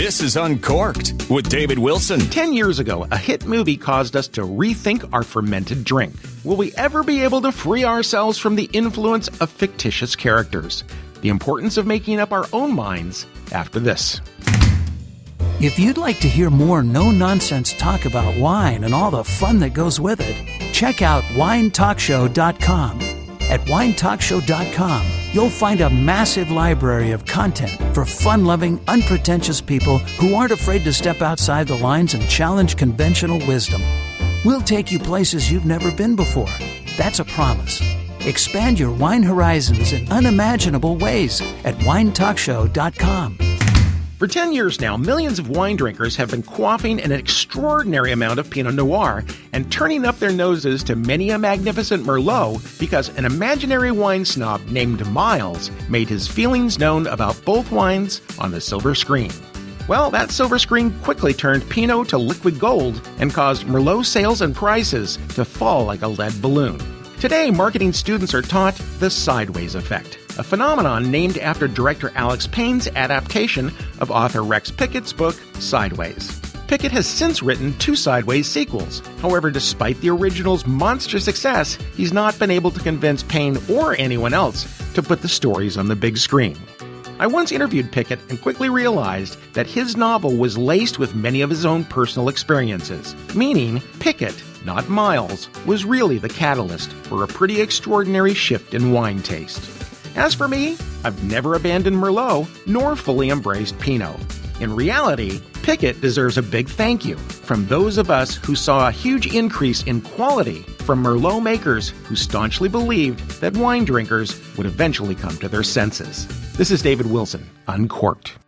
This is Uncorked with David Wilson. Ten years ago, a hit movie caused us to rethink our fermented drink. Will we ever be able to free ourselves from the influence of fictitious characters? The importance of making up our own minds after this. If you'd like to hear more no nonsense talk about wine and all the fun that goes with it, check out winetalkshow.com. At winetalkshow.com, you'll find a massive library of content for fun loving, unpretentious people who aren't afraid to step outside the lines and challenge conventional wisdom. We'll take you places you've never been before. That's a promise. Expand your wine horizons in unimaginable ways at winetalkshow.com. For 10 years now, millions of wine drinkers have been quaffing an extraordinary amount of Pinot Noir and turning up their noses to many a magnificent Merlot because an imaginary wine snob named Miles made his feelings known about both wines on the silver screen. Well, that silver screen quickly turned Pinot to liquid gold and caused Merlot sales and prices to fall like a lead balloon. Today, marketing students are taught the sideways effect, a phenomenon named after director Alex Payne's adaptation of author Rex Pickett's book, Sideways. Pickett has since written two Sideways sequels. However, despite the original's monster success, he's not been able to convince Payne or anyone else to put the stories on the big screen. I once interviewed Pickett and quickly realized that his novel was laced with many of his own personal experiences, meaning Pickett, not Miles, was really the catalyst for a pretty extraordinary shift in wine taste. As for me, I've never abandoned Merlot nor fully embraced Pinot. In reality, Pickett deserves a big thank you from those of us who saw a huge increase in quality from Merlot makers who staunchly believed that wine drinkers would eventually come to their senses. This is David Wilson, Uncorked.